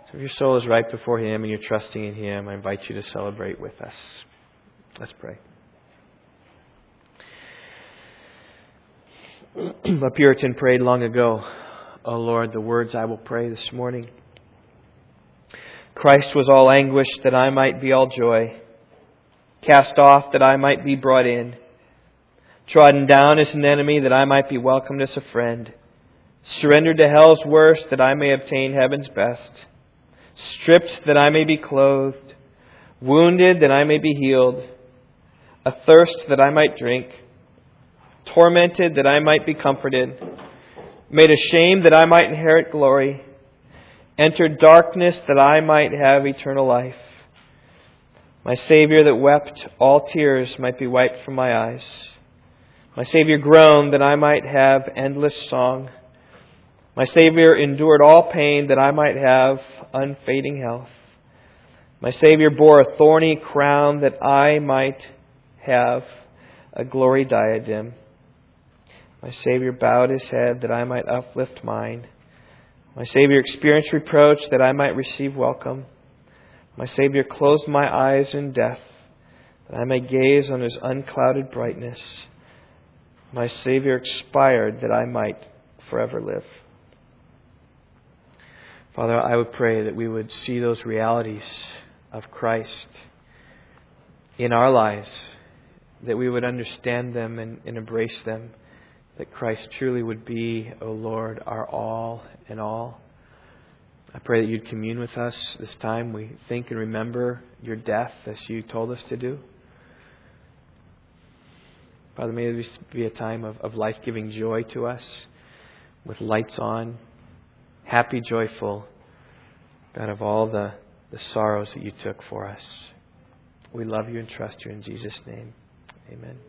So, if your soul is right before Him and you're trusting in Him, I invite you to celebrate with us. Let's pray. A Puritan prayed long ago, O oh Lord, the words I will pray this morning. Christ was all anguish that I might be all joy cast off that I might be brought in, trodden down as an enemy that I might be welcomed as a friend, surrendered to hell's worst that I may obtain heaven's best, stripped that I may be clothed, wounded that I may be healed, athirst that I might drink, tormented that I might be comforted, made ashamed that I might inherit glory, entered darkness that I might have eternal life My Savior that wept, all tears might be wiped from my eyes. My Savior groaned that I might have endless song. My Savior endured all pain that I might have unfading health. My Savior bore a thorny crown that I might have a glory diadem. My Savior bowed his head that I might uplift mine. My Savior experienced reproach that I might receive welcome. My Savior closed my eyes in death that I may gaze on his unclouded brightness. My Savior expired that I might forever live. Father, I would pray that we would see those realities of Christ in our lives, that we would understand them and, and embrace them, that Christ truly would be, O oh Lord, our all and all. I pray that you'd commune with us this time. We think and remember your death as you told us to do. Father, may this be a time of, of life giving joy to us with lights on, happy, joyful, God, of all the, the sorrows that you took for us. We love you and trust you in Jesus' name. Amen.